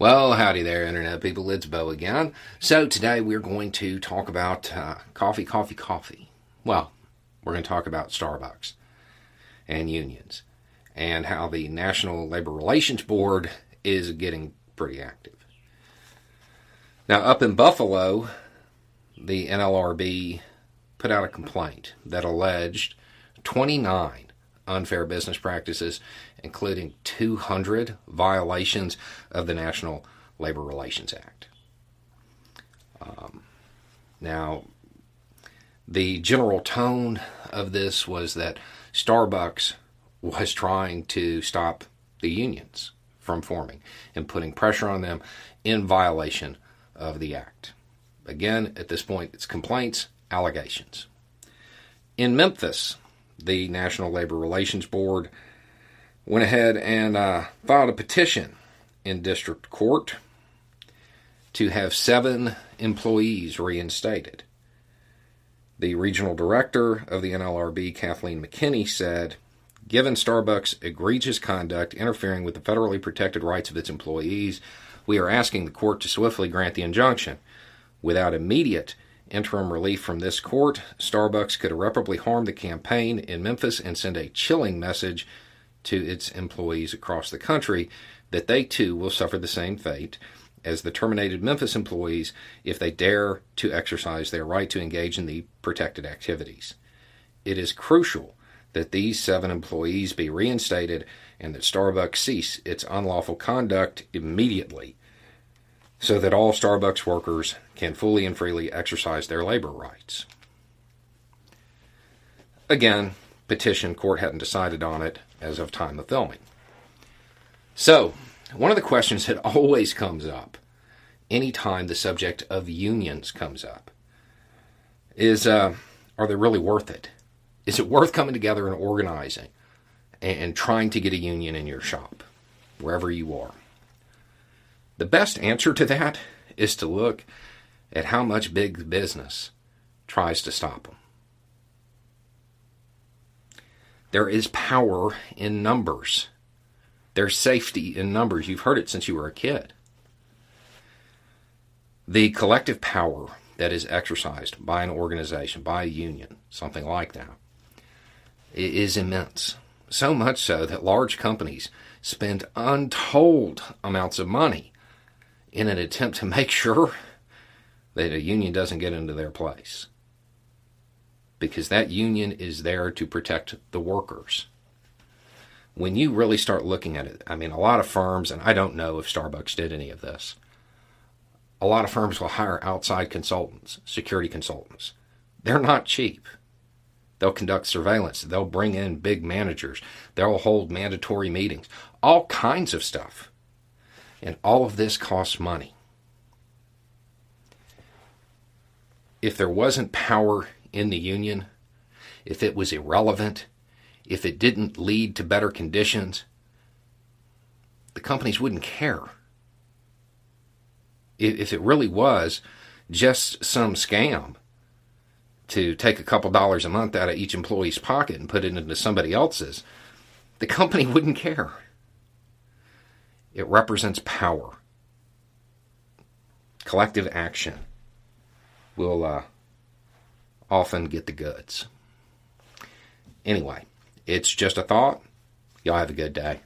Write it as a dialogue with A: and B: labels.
A: Well, howdy there, Internet people. It's Bo again. So, today we're going to talk about uh, coffee, coffee, coffee. Well, we're going to talk about Starbucks and unions and how the National Labor Relations Board is getting pretty active. Now, up in Buffalo, the NLRB put out a complaint that alleged 29 unfair business practices, including 200 violations of the National Labor Relations Act. Um, now, the general tone of this was that Starbucks was trying to stop the unions from forming and putting pressure on them in violation of the act. Again, at this point, it's complaints, allegations. In Memphis, the National Labor Relations Board went ahead and uh, filed a petition in district court to have seven employees reinstated. The regional director of the NLRB, Kathleen McKinney, said, Given Starbucks' egregious conduct interfering with the federally protected rights of its employees, we are asking the court to swiftly grant the injunction. Without immediate interim relief from this court, Starbucks could irreparably harm the campaign in Memphis and send a chilling message to its employees across the country that they too will suffer the same fate as the terminated Memphis employees if they dare to exercise their right to engage in the protected activities. It is crucial that these seven employees be reinstated and that Starbucks cease its unlawful conduct immediately so that all Starbucks workers can fully and freely exercise their labor rights. Again, petition court hadn't decided on it as of time of filming. So, one of the questions that always comes up anytime the subject of unions comes up is uh, are they really worth it? Is it worth coming together and organizing and trying to get a union in your shop, wherever you are? The best answer to that is to look at how much big business tries to stop them. There is power in numbers. There's safety in numbers. You've heard it since you were a kid. The collective power that is exercised by an organization, by a union, something like that, is immense. So much so that large companies spend untold amounts of money in an attempt to make sure that a union doesn't get into their place. Because that union is there to protect the workers. When you really start looking at it, I mean, a lot of firms, and I don't know if Starbucks did any of this, a lot of firms will hire outside consultants, security consultants. They're not cheap. They'll conduct surveillance. They'll bring in big managers. They'll hold mandatory meetings. All kinds of stuff. And all of this costs money. If there wasn't power in the union, if it was irrelevant, if it didn't lead to better conditions, the companies wouldn't care. If it really was just some scam to take a couple dollars a month out of each employee's pocket and put it into somebody else's, the company wouldn't care. It represents power. Collective action will uh, often get the goods. Anyway, it's just a thought. Y'all have a good day.